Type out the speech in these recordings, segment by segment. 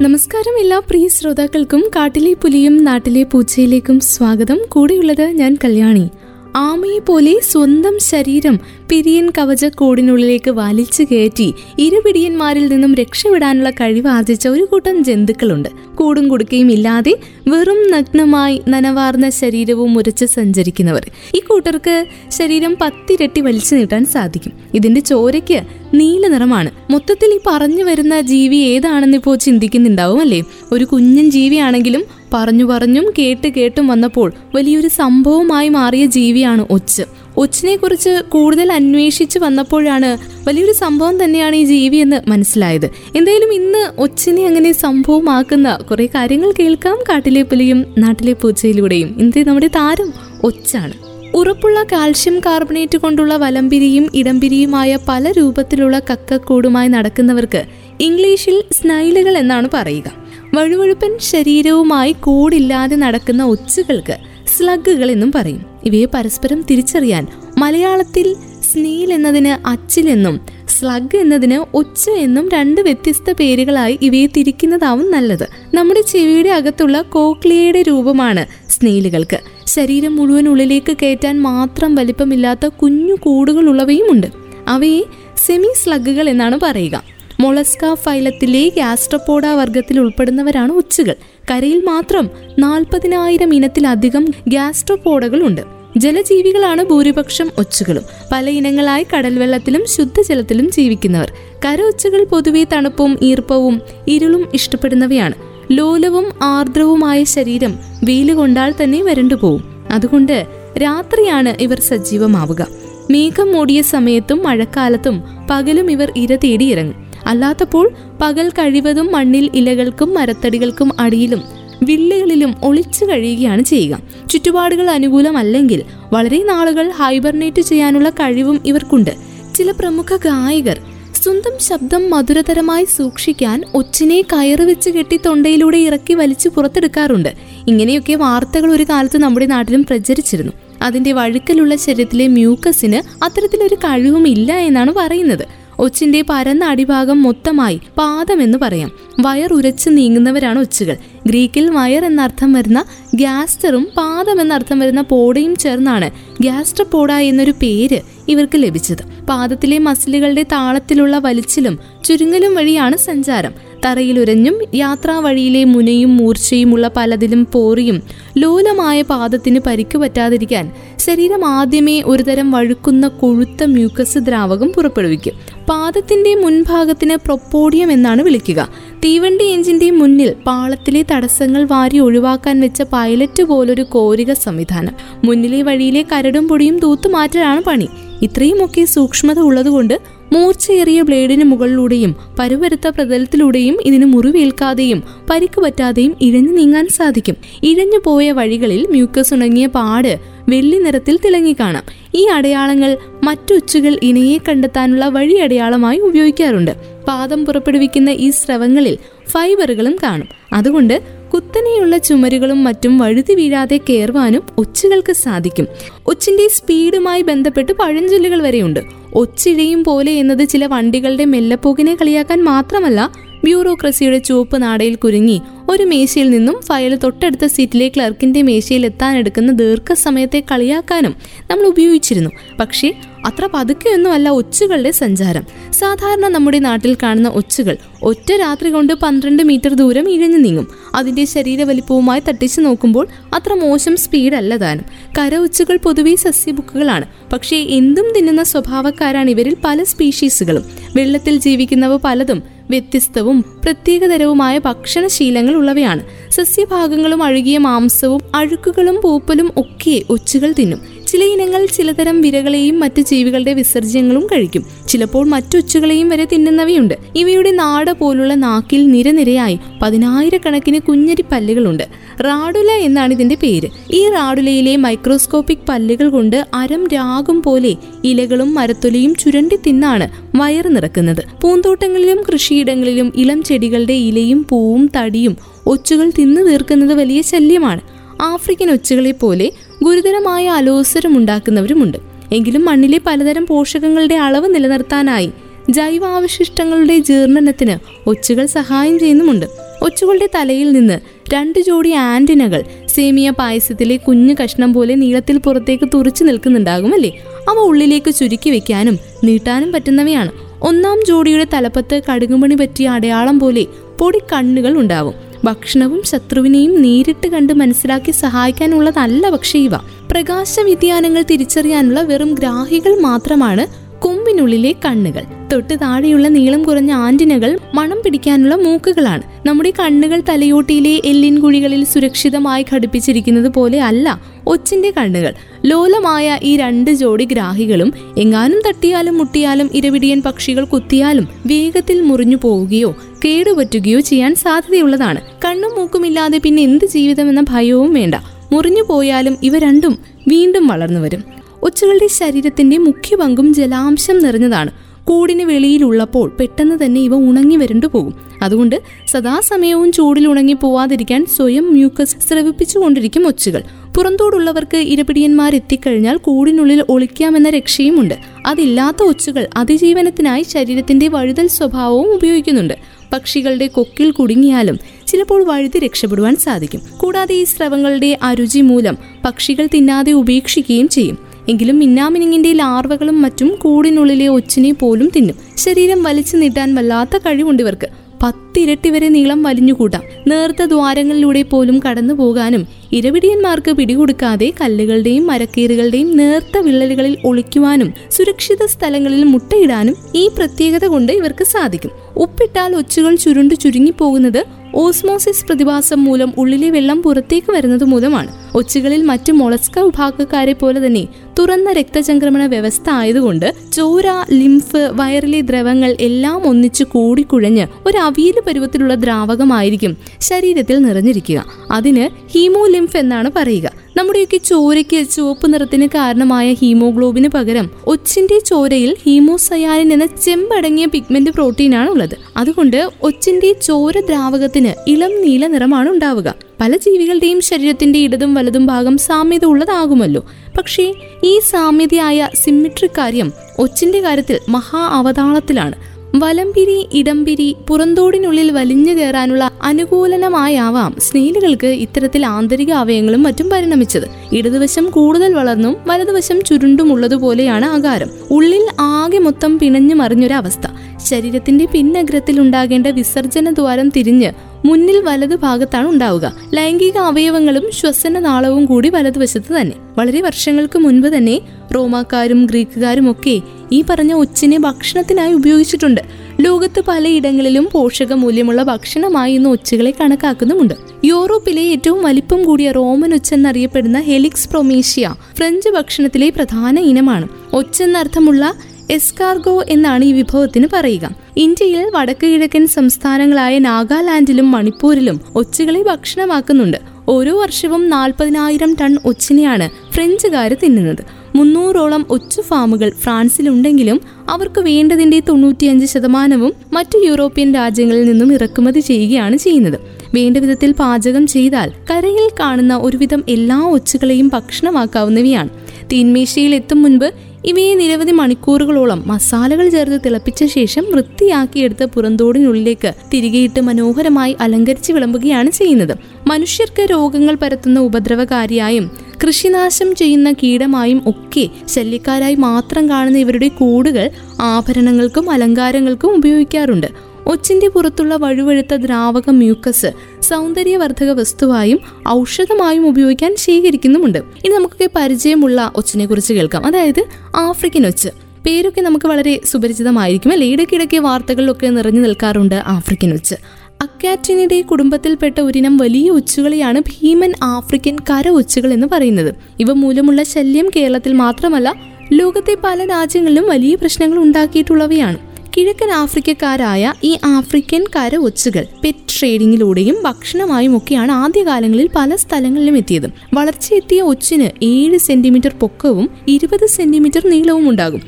നമസ്കാരം എല്ലാ പ്രിയ ശ്രോതാക്കൾക്കും കാട്ടിലെ പുലിയും നാട്ടിലെ പൂച്ചയിലേക്കും സ്വാഗതം. കൂടെയുള്ളത് ഞാൻ കല്യാണി. ആമയെ പോലെ സ്വന്തം ശരീരം പിരിയൻ കവചക്കോടിനുള്ളിലേക്ക് വലിച്ചു കയറ്റി ഇരുപിടിയന്മാരിൽ നിന്നും രക്ഷപ്പെടാനുള്ള കഴിവ് ആർജിച്ച ഒരു കൂട്ടം ജന്തുക്കളുണ്ട്. കൂടും കുടുക്കയും ഇല്ലാതെ വെറും നഗ്നമായി നനവാർന്ന ശരീരവും മുരച്ച് സഞ്ചരിക്കുന്നവർ. ഈ കൂട്ടർക്ക് ശരീരം പത്തിരട്ടി വലിച്ചു നീട്ടാൻ സാധിക്കും. ഇതിന്റെ ചോരയ്ക്ക് നീല നിറമാണ്. മൊത്തത്തിൽ ഈ പറഞ്ഞു വരുന്ന ജീവി ഏതാണെന്ന് ഇപ്പോൾ ചിന്തിക്കുന്നുണ്ടാവും അല്ലേ? ഒരു കുഞ്ഞൻ ജീവിയാണെങ്കിലും പറഞ്ഞു പറഞ്ഞും കേട്ട് കേട്ടും വന്നപ്പോൾ വലിയൊരു സംഭവമായി മാറിയ ജീവിയാണ് ഒച്ച്. ഒച്ചിനെ കുറിച്ച് കൂടുതൽ അന്വേഷിച്ച് വന്നപ്പോഴാണ് വലിയൊരു സംഭവം തന്നെയാണ് ഈ ജീവി എന്ന് മനസ്സിലായത്. എന്തായാലും ഇന്ന് ഒച്ചിനെ അങ്ങനെ സംഭവമാക്കുന്ന കുറെ കാര്യങ്ങൾ കേൾക്കാം കാട്ടിലെ പുലിയും നാട്ടിലെ പൂച്ചയിലൂടെയും. ഇന്നത്തെ നമ്മുടെ താരം ഒച്ചാണ്. ഉറപ്പുള്ള കാൽഷ്യം കാർബണേറ്റ് കൊണ്ടുള്ള വലംപിരിയും ഇടംപിരിയുമായ പല രൂപത്തിലുള്ള കക്കക്കൂടുമായി നടക്കുന്നവർക്ക് ഇംഗ്ലീഷിൽ സ്നൈലുകൾ എന്നാണ് പറയുക. വഴുവഴുപ്പൻ ശരീരവുമായി കൂടില്ലാതെ നടക്കുന്ന ഒച്ചുകൾക്ക് സ്ലഗുകൾ എന്നും പറയും. ഇവയെ പരസ്പരം തിരിച്ചറിയാൻ മലയാളത്തിൽ സ്നീൽ എന്നതിന് അച്ചിലെന്നും സ്ലഗ് എന്നതിന് ഒച്ച എന്നും രണ്ട് വ്യത്യസ്ത പേരുകളായി ഇവയെ തിരിക്കുന്നതാവും നല്ലത്. നമ്മുടെ ചെവിയുടെ അകത്തുള്ള കോക്ലിയയുടെ രൂപമാണ് സ്നീലുകൾക്ക്. ശരീരം മുഴുവൻ ഉള്ളിലേക്ക് കയറ്റാൻ മാത്രം വലിപ്പമില്ലാത്ത കുഞ്ഞു കൂടുകളുള്ളവയുമുണ്ട്. അവയെ സെമി സ്ലഗുകൾ എന്നാണ് പറയുക. മൊളസ്ക ഫൈലത്തിലെ ഗ്യാസ്ട്രപ്പോഡ വർഗത്തിൽ ഉൾപ്പെടുന്നവരാണ് ഉച്ചകൾ. കരയിൽ മാത്രം നാൽപ്പതിനായിരം ഇനത്തിലധികം ഗ്യാസ്ട്രപ്പോഡകളുണ്ട് ജലജീവികളാണ് ഭൂരിപക്ഷം ഒച്ചുകളും. പല ഇനങ്ങളായി കടൽവെള്ളത്തിലും ശുദ്ധജലത്തിലും ജീവിക്കുന്നവർ. കര ഒച്ചുകൾ പൊതുവെ തണുപ്പും ഈർപ്പവും ഇരുളും ഇഷ്ടപ്പെടുന്നവയാണ്. ലോലവും ആർദ്രവുമായ ശരീരം വെയിൽ കൊണ്ടാൽ തന്നെ വരണ്ടുപോകും അതുകൊണ്ട് രാത്രിയാണ് ഇവർ സജീവമാവുക. മേഘം മൂടിയ സമയത്തും മഴക്കാലത്തും പകലും ഇവർ ഇര തേടി ഇറങ്ങും. അല്ലാത്തപ്പോൾ പകൽ കഴിവതും മണ്ണിൽ ഇലകൾക്കും മരത്തടികൾക്കും അടിയിലും വില്ലുകളിലും ഒളിച്ചു കഴിയുകയാണ് ചെയ്യുക. ചുറ്റുപാടുകൾ അനുകൂലമല്ലെങ്കിൽ വളരെ നാളുകൾ ഹൈബർനേറ്റ് ചെയ്യാനുള്ള കഴിവും ഇവർക്കുണ്ട്. ചില പ്രമുഖ ഗായകർ സ്വന്തം ശബ്ദം മധുരതരമായി സൂക്ഷിക്കാൻ ഒച്ചിനെ കയറ് വെച്ച് കെട്ടി തൊണ്ടയിലൂടെ ഇറക്കി വലിച്ചു പുറത്തെടുക്കാറുണ്ട്. ഇങ്ങനെയൊക്കെ വാർത്തകൾ ഒരു കാലത്ത് നമ്മുടെ നാട്ടിലും പ്രചരിച്ചിരുന്നു. അതിന്റെ വഴുക്കലുള്ള ശരീരത്തിലെ മ്യൂക്കസിന് അത്തരത്തിലൊരു കഴിവും ഇല്ല എന്നാണ് പറയുന്നത്. ഒച്ചിന്റെ പരന്ന അടിഭാഗം മൊത്തമായി പാദം എന്ന് പറയാം. വയർ ഉരച്ച് നീങ്ങുന്നവരാണ് ഒച്ചുകൾ. ഗ്രീക്കിൽ വയർ എന്നർത്ഥം വരുന്ന ഗ്യാസ്റ്ററും പാദം എന്നർത്ഥം വരുന്ന പോടയും ചേർന്നാണ് ഗ്യാസ്ട്രപോഡ എന്നൊരു പേര് ഇവർക്ക് ലഭിച്ചത്. പാദത്തിലെ മസിലുകളുടെ താളത്തിലുള്ള വലിച്ചിലും ചുരുങ്ങലും വഴിയാണ് സഞ്ചാരം. തറയിലുരഞ്ഞും യാത്രാ വഴിയിലെ മുനയും മൂർച്ചയുമുള്ള പലതിലും പോറിയും ലോലമായ പാദത്തിന് പരിക്കു പറ്റാതിരിക്കാൻ ശരീരം ആദ്യമേ ഒരുതരം വഴുക്കുന്ന കൊഴുത്ത മ്യൂക്കസ് ദ്രാവകം പുറപ്പെടുവിക്കും. പാദത്തിന്റെ മുൻഭാഗത്തിന് പ്രൊപ്പോഡിയം എന്നാണ് വിളിക്കുക. തീവണ്ടി എഞ്ചിന്റെ മുന്നിൽ പാളത്തിലെ തടസ്സങ്ങൾ വാരി ഒഴിവാക്കാൻ വെച്ച പൈലറ്റ് പോലൊരു കോരിക സംവിധാനം. മുന്നിലെ വഴിയിലെ കരടും പൊടിയും തൂത്തുമാറ്റലാണ് പണി. ഇത്രയുമൊക്കെ സൂക്ഷ്മത ഉള്ളതുകൊണ്ട് മൂർച്ചയേറിയ ബ്ലേഡിന് മുകളിലൂടെയും പരുവരുത്ത പ്രതലത്തിലൂടെയും ഇതിന് മുറിവേൽക്കാതെയും പരിക്ക് പറ്റാതെയും ഇഴഞ്ഞു നീങ്ങാൻ സാധിക്കും. ഇഴഞ്ഞു പോയ വഴികളിൽ മ്യൂക്കസ് ഉണങ്ങിയ പാട് വെള്ളി നിറത്തിൽ തിളങ്ങിക്കാണാം ഈ അടയാളങ്ങൾ മറ്റുച്ചുകൾ ഇണയെ കണ്ടെത്താനുള്ള വഴി അടയാളമായി ഉപയോഗിക്കാറുണ്ട്. പാദം പുറപ്പെടുവിക്കുന്ന ഈ സ്രവങ്ങളിൽ ഫൈബറുകളും കാണും. അതുകൊണ്ട് കുത്തനെയുള്ള ചുമരുകളും മറ്റും വഴുതി വീഴാതെ കയറുവാനും ഒച്ചുകൾക്ക് സാധിക്കും. ഒച്ചിന്റെ സ്പീഡുമായി ബന്ധപ്പെട്ട് പഴഞ്ചൊല്ലുകൾ വരെയുണ്ട്. ഒച്ചിഴയും പോലെ എന്നത് ചില വണ്ടികളുടെ മെല്ലപ്പോകിനെ കളിയാക്കാൻ മാത്രമല്ല ബ്യൂറോക്രസിയുടെ ചുവപ്പ് നാടയിൽ കുരുങ്ങി ഒരു മേശയിൽ നിന്നും ഫയൽ തൊട്ടടുത്ത സീറ്റിലെ ക്ലർക്കിന്റെ മേശയിൽ എത്താനെടുക്കുന്ന ദീർഘസമയത്തെ കളിയാക്കാനും നമ്മൾ ഉപയോഗിച്ചിരുന്നു. പക്ഷേ അത്ര പതുക്കെയൊന്നുമല്ല ഒച്ചുകളുടെ സഞ്ചാരം. സാധാരണ നമ്മുടെ നാട്ടിൽ കാണുന്ന ഒച്ചുകൾ ഒറ്റ രാത്രി കൊണ്ട് പന്ത്രണ്ട് മീറ്റർ ദൂരം ഇഴഞ്ഞു നീങ്ങും. അതിന്റെ ശരീര വലിപ്പവുമായി തട്ടിച്ചു നോക്കുമ്പോൾ അത്ര മോശം സ്പീഡല്ല താനും. കര ഒച്ചുകൾ പൊതുവെ സസ്യബുക്കുകളാണ്. പക്ഷേ എന്തും തിന്നുന്ന സ്വഭാവക്കാരാണ് ഇവരിൽ പല സ്പീഷീസുകളും. വെള്ളത്തിൽ ജീവിക്കുന്നവ പലതും വ്യത്യസ്തവും പ്രത്യേകതരവുമായ ഭക്ഷണശീലങ്ങൾ ഉള്ളവയാണ്. സസ്യഭാഗങ്ങളും അഴുകിയ മാംസവും അഴുക്കുകളും പൂപ്പലും ഒക്കെ ഒച്ചുകൾ തിന്നും. ചില ഇനങ്ങൾ ചിലതരം വിരകളെയും മറ്റു ജീവികളുടെ വിസർജ്യങ്ങളും കഴിക്കും. ചിലപ്പോൾ മറ്റൊച്ചുകളെയും വരെ തിന്നുന്നവയുണ്ട്. ഇവയുടെ നാട പോലുള്ള നാക്കിൽ നിരനിരയായി പതിനായിരക്കണക്കിന് കുഞ്ഞരി പല്ലുകളുണ്ട്. റാഡുല എന്നാണ് ഇതിന്റെ പേര്. ഈ റാഡുലയിലെ മൈക്രോസ്കോപ്പിക് പല്ലുകൾ കൊണ്ട് അരം രാഗം പോലെ ഇലകളും മരത്തൊലിയും ചുരണ്ടി തിന്നാണ് വയറ് നിറക്കുന്നത്. പൂന്തോട്ടങ്ങളിലും കൃഷിയിടങ്ങളിലും ഇളം ചെടികളുടെ ഇലയും പൂവും തടിയും ഒച്ചുകൾ തിന്നു തീർക്കുന്നത് വലിയ ശല്യമാണ്. ആഫ്രിക്കൻ ഒച്ചുകളെ പോലെ ഗുരുതരമായ അലോസരം ഉണ്ടാക്കുന്നവരുമുണ്ട് എങ്കിലും മണ്ണിലെ പലതരം പോഷകങ്ങളുടെ അളവ് നിലനിർത്താനായി ജൈവാവശിഷ്ടങ്ങളുടെ ജീർണനത്തിന് ഒച്ചുകൾ സഹായം ചെയ്യുന്നുമുണ്ട്. ഒച്ചുകളുടെ തലയിൽ നിന്ന് രണ്ട് ജോഡി ആന്റിനകൾ സേമിയ പായസത്തിലെ കുഞ്ഞു കഷ്ണം പോലെ നീളത്തിൽ പുറത്തേക്ക് തുറച്ചു നിൽക്കുന്നുണ്ടാകുമല്ലേ അവ ഉള്ളിലേക്ക് ചുരുക്കി വെക്കാനും നീട്ടാനും പറ്റുന്നവയാണ്. ഒന്നാം ജോഡിയുടെ തലപ്പത്ത് കടുകുമണി പറ്റിയ അടയാളം പോലെ പൊടി കണ്ണുകൾ ഉണ്ടാവും. ഭക്ഷണവും ശത്രുവിനെയും നേരിട്ട് കണ്ട് മനസ്സിലാക്കി സഹായിക്കാനുള്ളതല്ല പക്ഷേ ഇവ. പ്രകാശ വ്യതിയാനങ്ങൾ തിരിച്ചറിയാനുള്ള വെറും ഗ്രാഹികൾ മാത്രമാണ് കൊമ്പിനുള്ളിലെ കണ്ണുകൾ. തൊട്ട് താഴെയുള്ള നീളം കുറഞ്ഞ ആന്റിനകൾ മണം പിടിക്കാനുള്ള മൂക്കുകളാണ്. നമ്മുടെ കണ്ണുകൾ തലയോട്ടിയിലെ എല്ലിൻ കുഴികളിൽ സുരക്ഷിതമായി ഘടിപ്പിച്ചിരിക്കുന്നത് പോലെ അല്ല ഒച്ചിന്റെ കണ്ണുകൾ. ലോലമായ ഈ രണ്ട് ജോഡി ഗ്രാഹികളും എങ്ങാനും തട്ടിയാലും മുട്ടിയാലും ഇരവിടിയൻ പക്ഷികൾ കുത്തിയാലും വേഗത്തിൽ മുറിഞ്ഞു പോവുകയോ കേടുപറ്റുകയോ ചെയ്യാൻ സാധ്യതയുള്ളതാണ്. കണ്ണും മൂക്കുമില്ലാതെ പിന്നെ എന്ത് ജീവിതമെന്ന ഭയവും വേണ്ട. മുറിഞ്ഞു പോയാലും ഇവ രണ്ടും വീണ്ടും വളർന്നു വരും. ഒച്ചുകളുടെ ശരീരത്തിന്റെ മുഖ്യ പങ്കും ജലാംശം നിറഞ്ഞതാണ്. കൂടിന് വെളിയിലുള്ളപ്പോൾ പെട്ടെന്ന് തന്നെ ഇവ ഉണങ്ങി വരണ്ടു പോകും അതുകൊണ്ട് സദാസമയവും ചൂടിൽ ഉണങ്ങി പോവാതിരിക്കാൻ സ്വയം മ്യൂക്കസ് സ്രവിപ്പിച്ചുകൊണ്ടിരിക്കും ഒച്ചുകൾ. പുറന്തോടുള്ളവർക്ക് ഇരപിടിയന്മാർ എത്തിക്കഴിഞ്ഞാൽ കൂടിനുള്ളിൽ ഒളിക്കാമെന്ന രക്ഷയുമുണ്ട്. അതില്ലാത്ത ഒച്ചുകൾ അതിജീവനത്തിനായി ശരീരത്തിന്റെ വഴുതൽ സ്വഭാവവും ഉപയോഗിക്കുന്നുണ്ട്. പക്ഷികളുടെ കൊക്കിൽ കുടുങ്ങിയാലും ചിലപ്പോൾ വഴുതി രക്ഷപ്പെടുവാൻ സാധിക്കും. കൂടാതെ ഈ സ്രവങ്ങളുടെ അരുചി മൂലം പക്ഷികൾ തിന്നാതെ ഉപേക്ഷിക്കുകയും ചെയ്യും. എങ്കിലും മിന്നാമിനിങ്ങിന്റെ ലാർവകളും മറ്റും കൂടിനുള്ളിലെ ഒച്ചിനെ പോലും തിന്നും. ശരീരം വലിച്ചു നീട്ടാൻ വല്ലാത്ത കഴിവുണ്ട് ഇവർക്ക്. പത്തിരട്ടി വരെ നീളം വലിഞ്ഞുകൂട്ടാം നേർത്ത ദ്വാരങ്ങളിലൂടെ പോലും കടന്നു പോകാനും ഇരവിടിയന്മാർക്ക് പിടികൊടുക്കാതെ കല്ലുകളുടെയും മരക്കീറുകളുടെയും നേർത്ത വിള്ളലുകളിൽ ഒളിക്കുവാനും സുരക്ഷിത സ്ഥലങ്ങളിൽ മുട്ടയിടാനും ഈ പ്രത്യേകത കൊണ്ട് ഇവർക്ക് സാധിക്കും. ഉപ്പിട്ടാൽ ഒച്ചുകൾ ചുരുണ്ടു ചുരുങ്ങിപ്പോകുന്നത് ഓസ്മോസിസ് പ്രതിഭാസം മൂലം ഉള്ളിലെ വെള്ളം പുറത്തേക്ക് വരുന്നത് മൂലമാണ്. ഒച്ചുകളിൽ മറ്റു മൊളസ്ക വിഭാഗക്കാരെ പോലെ തന്നെ തുറന്ന രക്തചംക്രമണ വ്യവസ്ഥ ആയതുകൊണ്ട് ചോര ലിംഫ് വയറിലെ ദ്രവങ്ങൾ എല്ലാം ഒന്നിച്ചു കൂടിക്കുഴഞ്ഞ് ഒരു അവിയൽ പരുവത്തിലുള്ള ദ്രാവകമായിരിക്കും ശരീരത്തിൽ നിറഞ്ഞിരിക്കുക. അതിന് ഹീമോലിംഫ് എന്നാണ് പറയുക. നമ്മുടെയൊക്കെ ചോരയ്ക്ക് ചുവപ്പ് നിറത്തിന് കാരണമായ ഹീമോഗ്ലോബിന് പകരം ഒച്ചിന്റെ ചോരയിൽ ഹീമോസയാനിൻ എന്ന ചെമ്പടങ്ങിയ പിഗ്മെന്റ് പ്രോട്ടീനാണ് ഉള്ളത്. അതുകൊണ്ട് ഒച്ചിന്റെ ചോര ദ്രാവകത്തിന് ഇളം നീല നിറമാണ് ഉണ്ടാവുക. പല ജീവികളുടെയും ശരീരത്തിന്റെ ഇടതും വലതും ഭാഗം സാമ്യത ഉള്ളതാകുമല്ലോ പക്ഷേ ഈ സാമ്യതയായ സിമ്മിട്രിക് കാര്യം ഒച്ചിന്റെ കാര്യത്തിൽ മഹാ അവതാളത്തിലാണ്. വലംപിരി ഇടംപിരി പുറന്തോടിനുള്ളിൽ വലിഞ്ഞു കയറാനുള്ള അനുകൂലനമായാവാം സ്നേഹിലുകൾക്ക് ഇത്തരത്തിൽ ആന്തരിക അവയങ്ങളും മറ്റും പരിണമിച്ചത്. ഇടതുവശം കൂടുതൽ വളർന്നും വലതുവശം ചുരുണ്ടുമുള്ളതുപോലെയാണ് ആകാരം. ഉള്ളിൽ ആകെ മൊത്തം പിണഞ്ഞു മറിഞ്ഞൊരവസ്ഥ. ശരീരത്തിന്റെ പിന്നഗ്രത്തിൽ ഉണ്ടാകേണ്ട വിസർജന ദ്വാരം തിരിഞ്ഞ് മുന്നിൽ വലതു ഭാഗത്താണ് ഉണ്ടാവുക. ലൈംഗിക അവയവങ്ങളും ശ്വസന നാളവും കൂടി വലതുവശത്ത് തന്നെ. വളരെ വർഷങ്ങൾക്ക് മുൻപ് തന്നെ റോമാക്കാരും ഗ്രീക്കുകാരും ഒക്കെ ഈ പറഞ്ഞ ഒച്ചിനെ ഭക്ഷണത്തിനായി ഉപയോഗിച്ചിട്ടുണ്ട്. ലോകത്ത് പലയിടങ്ങളിലും പോഷക മൂല്യമുള്ള ഭക്ഷണമായി ഇന്ന് ഒച്ചുകളെ കണക്കാക്കുന്നുമുണ്ട്. യൂറോപ്പിലെ ഏറ്റവും വലിപ്പം കൂടിയ റോമൻ ഒച്ചെന്നറിയപ്പെടുന്ന ഹെലിക്സ് പ്രൊമേഷ്യ ഫ്രഞ്ച് ഭക്ഷണത്തിലെ പ്രധാന ഇനമാണ്. ഒച്ചെന്നർത്ഥമുള്ള എസ്കാർഗോ എന്നാണ് ഈ വിഭവത്തിന് പറയുക. ഇന്ത്യയിൽ വടക്ക് കിഴക്കൻ സംസ്ഥാനങ്ങളായ നാഗാലാൻഡിലും മണിപ്പൂരിലും ഒച്ചുകളെ ഭക്ഷണമാക്കുന്നുണ്ട്. ഓരോ വർഷവും നാൽപ്പതിനായിരം ടൺ ഒച്ചിനെയാണ് ഫ്രഞ്ചുകാർ തിന്നുന്നത്. മുന്നൂറോളം ഒച്ചു ഫാമുകൾ ഫ്രാൻസിലുണ്ടെങ്കിലും അവർക്ക് വേണ്ടതിന്റെ തൊണ്ണൂറ്റിയഞ്ച് ശതമാനവും മറ്റു യൂറോപ്യൻ രാജ്യങ്ങളിൽ നിന്നും ഇറക്കുമതി ചെയ്യുകയാണ് ചെയ്യുന്നത്. വേണ്ട വിധത്തിൽ പാചകം ചെയ്താൽ കരയിൽ കാണുന്ന ഒരുവിധം എല്ലാ ഒച്ചുകളെയും ഭക്ഷണമാക്കാവുന്നവയാണ്. തീന്മേശയിൽ എത്തും മുൻപ് ഇവയെ നിരവധി മണിക്കൂറുകളോളം മസാലകൾ ചേർത്ത് തിളപ്പിച്ച ശേഷം വൃത്തിയാക്കിയെടുത്ത് പുറന്തോടിനുള്ളിലേക്ക് തിരികെയിട്ട് മനോഹരമായി അലങ്കരിച്ച് വിളമ്പുകയാണ് ചെയ്യുന്നത്. മനുഷ്യർക്ക് രോഗങ്ങൾ പരത്തുന്ന ഉപദ്രവകാരിയായും കൃഷിനാശം ചെയ്യുന്ന കീടമായും ഒക്കെ ശല്യക്കാരായി മാത്രം കാണുന്ന ഇവരുടെ കൂടുകൾ ആഭരണങ്ങൾക്കും അലങ്കാരങ്ങൾക്കും ഉപയോഗിക്കാറുണ്ട്. ഒച്ചിന്റെ പുറത്തുള്ള വഴുവഴുത്ത ദ്രാവക മ്യൂക്കസ് സൗന്ദര്യവർദ്ധക വസ്തുവായും ഔഷധമായും ഉപയോഗിക്കാൻ ശേഖരിക്കുന്നുമുണ്ട്. ഇനി നമുക്കൊക്കെ പരിചയമുള്ള ഒച്ചിനെ കുറിച്ച് കേൾക്കാം. അതായത് ആഫ്രിക്കൻ ഒച്ച്. പേരൊക്കെ നമുക്ക് വളരെ സുപരിചിതമായിരിക്കും അല്ലെ? ഇടയ്ക്കിടയ്ക്ക് വാർത്തകളിലൊക്കെ നിറഞ്ഞു നിൽക്കാറുണ്ട് ആഫ്രിക്കൻ ഒച്ച്. അക്കാറ്റിനിടെ കുടുംബത്തിൽപ്പെട്ട ഒരിനം വലിയ ഒച്ചുകളെയാണ് ഭീമൻ ആഫ്രിക്കൻ കര ഒച്ചുകൾ എന്ന് പറയുന്നത്. ഇവ മൂലമുള്ള ശല്യം കേരളത്തിൽ മാത്രമല്ല ലോകത്തെ പല രാജ്യങ്ങളിലും വലിയ പ്രശ്നങ്ങൾ ഉണ്ടാക്കിയിട്ടുള്ളവയാണ്. കിഴക്കൻ ആഫ്രിക്കക്കാരായ ഈ ആഫ്രിക്കൻ കര ഒച്ചുകൾ പെറ്റ് ട്രേഡിങ്ങിലൂടെയും ഭക്ഷണമായും ഒക്കെയാണ് ആദ്യകാലങ്ങളിൽ പല സ്ഥലങ്ങളിലും എത്തിയത്. വളർച്ചയെത്തിയ ഒച്ചിന് ഏഴ് സെന്റിമീറ്റർ പൊക്കവും ഇരുപത് സെന്റിമീറ്റർ നീളവും ഉണ്ടാകും.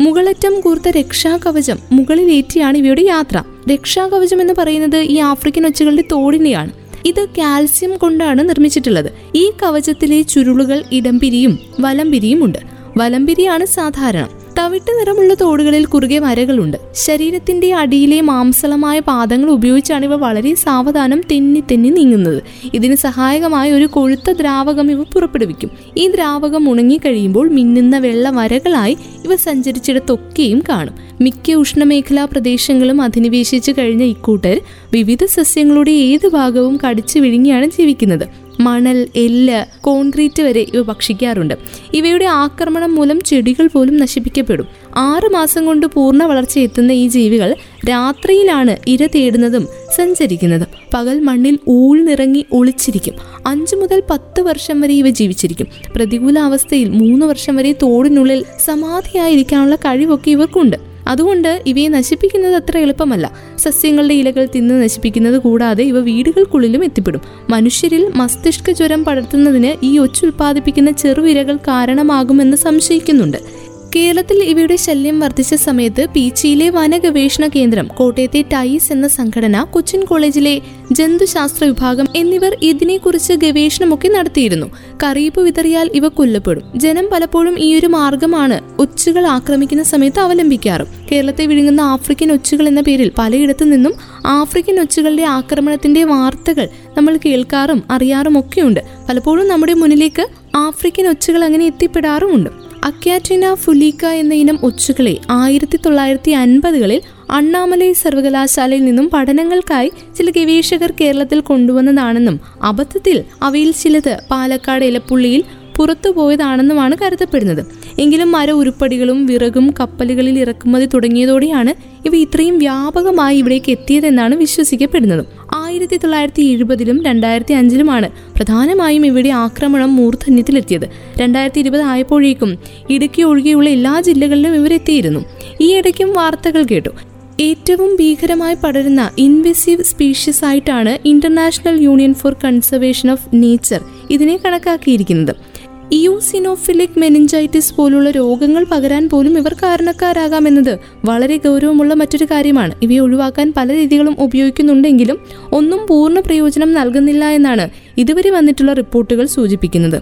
മുകളറ്റം കൂർത്ത രക്ഷാകവചം മുകളിലേറ്റിയാണ് ഇവയുടെ യാത്ര. രക്ഷാകവചം എന്ന് പറയുന്നത് ഈ ആഫ്രിക്കൻ ഒച്ചകളുടെ തോടിനെയാണ്. ഇത് കാൽസ്യം കൊണ്ടാണ് നിർമ്മിച്ചിട്ടുള്ളത്. ഈ കവചത്തിലെ ചുരുളുകൾ ഇടംപിരിയും വലംപിരിയും ഉണ്ട്. വലംപിരിയാണ് സാധാരണ. തവിട്ട് നിറമുള്ള തോടുകളിൽ കുറുകെ വരകളുണ്ട് ശരീരത്തിന്റെ അടിയിലെ മാംസളമായ പാദങ്ങൾ ഉപയോഗിച്ചാണ് ഇവ വളരെ സാവധാനം തെന്നി തെന്നി നീങ്ങുന്നത്. ഇതിന് സഹായകമായ ഒരു കൊഴുത്ത ദ്രാവകം ഇവ പുറപ്പെടുവിക്കും. ഈ ദ്രാവകം ഉണങ്ങിക്കഴിയുമ്പോൾ മിന്നുന്ന വെള്ള വരകളായി ഇവ സഞ്ചരിച്ചിടത്തൊക്കെയും കാണും. മിക്ക ഉഷ്ണമേഖലാ പ്രദേശങ്ങളും അധിനിവേശിച്ചു കഴിഞ്ഞ ഇക്കൂട്ടർ വിവിധ സസ്യങ്ങളുടെ ഏത് ഭാഗവും കടിച്ചു വിഴുങ്ങിയാണ് ജീവിക്കുന്നത്. മണൽ എല്ല് കോൺക്രീറ്റ് വരെ ഇവ ഭക്ഷിക്കാറുണ്ട്. ഇവയുടെ ആക്രമണം മൂലം ചെടികൾ പോലും നശിപ്പിക്കപ്പെടും. ആറ് മാസം കൊണ്ട് പൂർണ വളർച്ച എത്തുന്ന ഈ ജീവികൾ രാത്രിയിലാണ് ഇര തേടുന്നതും സഞ്ചരിക്കുന്നതും. പകൽ മണ്ണിൽ ഊഴ്ന്നിറങ്ങി ഒളിച്ചിരിക്കും. അഞ്ചു മുതൽ പത്ത് വർഷം വരെ ഇവ ജീവിച്ചിരിക്കും. പ്രതികൂല അവസ്ഥയിൽ മൂന്ന് വർഷം വരെ തോടിനുള്ളിൽ സമാധിയായിരിക്കാനുള്ള കഴിവൊക്കെ ഇവർക്കുണ്ട്. അതുകൊണ്ട് ഇവയെ നശിപ്പിക്കുന്നത് അത്ര എളുപ്പമല്ല. സസ്യങ്ങളുടെ ഇലകൾ തിന്ന് നശിപ്പിക്കുന്നത് കൂടാതെ ഇവ വീടുകൾക്കുള്ളിലും എത്തിപ്പെടും. മനുഷ്യരിൽ മസ്തിഷ്ക ജ്വരം പടർത്തുന്നതിന് ഈ ഒച്ചുൽപാദിപ്പിക്കുന്ന ചെറുവിരകൾ കാരണമാകുമെന്ന് സംശയിക്കുന്നുണ്ട്. കേരളത്തിൽ ഇവയുടെ ശല്യം വർദ്ധിച്ച സമയത്ത് പീച്ചിയിലെ വനഗവേഷണ കേന്ദ്രം കോട്ടയത്തെ ടൈസ് എന്ന സംഘടന കൊച്ചിൻ കോളേജിലെ ജന്തുശാസ്ത്ര വിഭാഗം എന്നിവർ ഇതിനെക്കുറിച്ച് ഗവേഷണമൊക്കെ നടത്തിയിരുന്നു. കറിയിപ്പ് വിതറിയാൽ ഇവ കൊല്ലപ്പെടും. ജനം പലപ്പോഴും ഈ ഒരു മാർഗമാണ് ഒച്ചുകൾ ആക്രമിക്കുന്ന സമയത്ത് അവലംബിക്കാറും. കേരളത്തെ വിഴുങ്ങുന്ന ആഫ്രിക്കൻ ഒച്ചുകൾ എന്ന പേരിൽ പലയിടത്തു നിന്നും ആഫ്രിക്കൻ ഒച്ചുകളുടെ ആക്രമണത്തിന്റെ വാർത്തകൾ നമ്മൾ കേൾക്കാറും അറിയാറും ഒക്കെയുണ്ട് പലപ്പോഴും നമ്മുടെ മുന്നിലേക്ക് ആഫ്രിക്കൻ ഒച്ചുകൾ അങ്ങനെ എത്തിപ്പെടാറുമുണ്ട്. അക്യാറ്റിന ഫുലീക്ക എന്ന ഇനം ഒച്ചുകളെ ആയിരത്തി തൊള്ളായിരത്തി അൻപതുകളിൽ അണ്ണാമലൈ സർവകലാശാലയിൽ നിന്നും പഠനങ്ങൾക്കായി ചില ഗവേഷകർ കേരളത്തിൽ കൊണ്ടുവന്നതാണെന്നും അബദ്ധത്തിൽ അവയിൽ ചിലത് പാലക്കാട് ഇലപ്പുള്ളിയിൽ പുറത്തുപോയതാണെന്നുമാണ് കരുതപ്പെടുന്നത്. എങ്കിലും മര ഉരുപ്പടികളും വിറകും കപ്പലുകളിൽ ഇറക്കുമതി തുടങ്ങിയതോടെയാണ് ഇവ ഇത്രയും വ്യാപകമായി ഇവിടേക്ക് എത്തിയതെന്നാണ് വിശ്വസിക്കപ്പെടുന്നത്. ആയിരത്തി തൊള്ളായിരത്തി എഴുപതിലും രണ്ടായിരത്തി അഞ്ചിലുമാണ് പ്രധാനമായും ഇവിടെ ആക്രമണം മൂർധന്യത്തിലെത്തിയത്. രണ്ടായിരത്തി ഇരുപത് ആയപ്പോഴേക്കും ഇടുക്കി ഒഴികെയുള്ള എല്ലാ ജില്ലകളിലും ഇവരെത്തിയിരുന്നു. ഈ ഇടയ്ക്കും വാർത്തകൾ കേട്ടു. ഏറ്റവും ഭീകരമായി പടരുന്ന ഇൻവെസീവ് സ്പീഷ്യസ് ആയിട്ടാണ് International Union for Conservation of Nature ഇതിനെ കണക്കാക്കിയിരിക്കുന്നത്. ഇയോസിനോഫിലിക് മെനിഞ്ചൈറ്റിസ് പോലുള്ള രോഗങ്ങൾ പകരാൻ പോലും ഇവർ കാരണക്കാരാകാമെന്നത് വളരെ ഗൗരവമുള്ള മറ്റൊരു കാര്യമാണ്. ഇവയെ ഒഴിവാക്കാൻ പല രീതികളും ഉപയോഗിക്കുന്നുണ്ടെങ്കിലും ഒന്നും പൂർണ പ്രയോജനം നൽകുന്നില്ല എന്നാണ് ഇതുവരെ വന്നിട്ടുള്ള റിപ്പോർട്ടുകൾ സൂചിപ്പിക്കുന്നത്.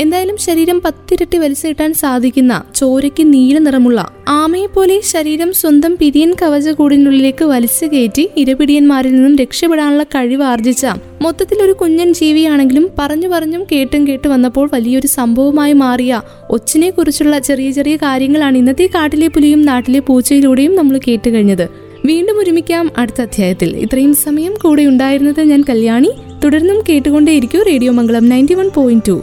എന്തായാലും ശരീരം പത്തിരട്ടി വലിച്ചിട്ടാൻ സാധിക്കുന്ന ചോരയ്ക്ക് നീല നിറമുള്ള ആമയെ പോലെ ശരീരം സ്വന്തം പിരിയൻ കവചകൂടിനുള്ളിലേക്ക് വലിച്ചു കയറ്റി ഇരപിടിയന്മാരിൽ നിന്നും രക്ഷപ്പെടാനുള്ള കഴിവ് ആർജിച്ച മൊത്തത്തിൽ ഒരു കുഞ്ഞൻ ജീവിയാണെങ്കിലും പറഞ്ഞു പറഞ്ഞും കേട്ടും കേട്ട് വന്നപ്പോൾ വലിയൊരു സംഭവമായി മാറിയ ഒച്ചിനെ കുറിച്ചുള്ള ചെറിയ ചെറിയ കാര്യങ്ങളാണ് ഇന്നത്തെ കാട്ടിലെ പുലിയും നാട്ടിലെ പൂച്ചയിലൂടെയും നമ്മൾ കേട്ട് കഴിഞ്ഞത് വീണ്ടും ഒരുമിക്കാം അടുത്ത അധ്യായത്തിൽ. ഇത്രയും സമയം കൂടെ ഉണ്ടായിരുന്നത് ഞാൻ കല്യാണി. തുടർന്നും കേട്ടുകൊണ്ടേയിരിക്കും radio Mangalam ninety one point two.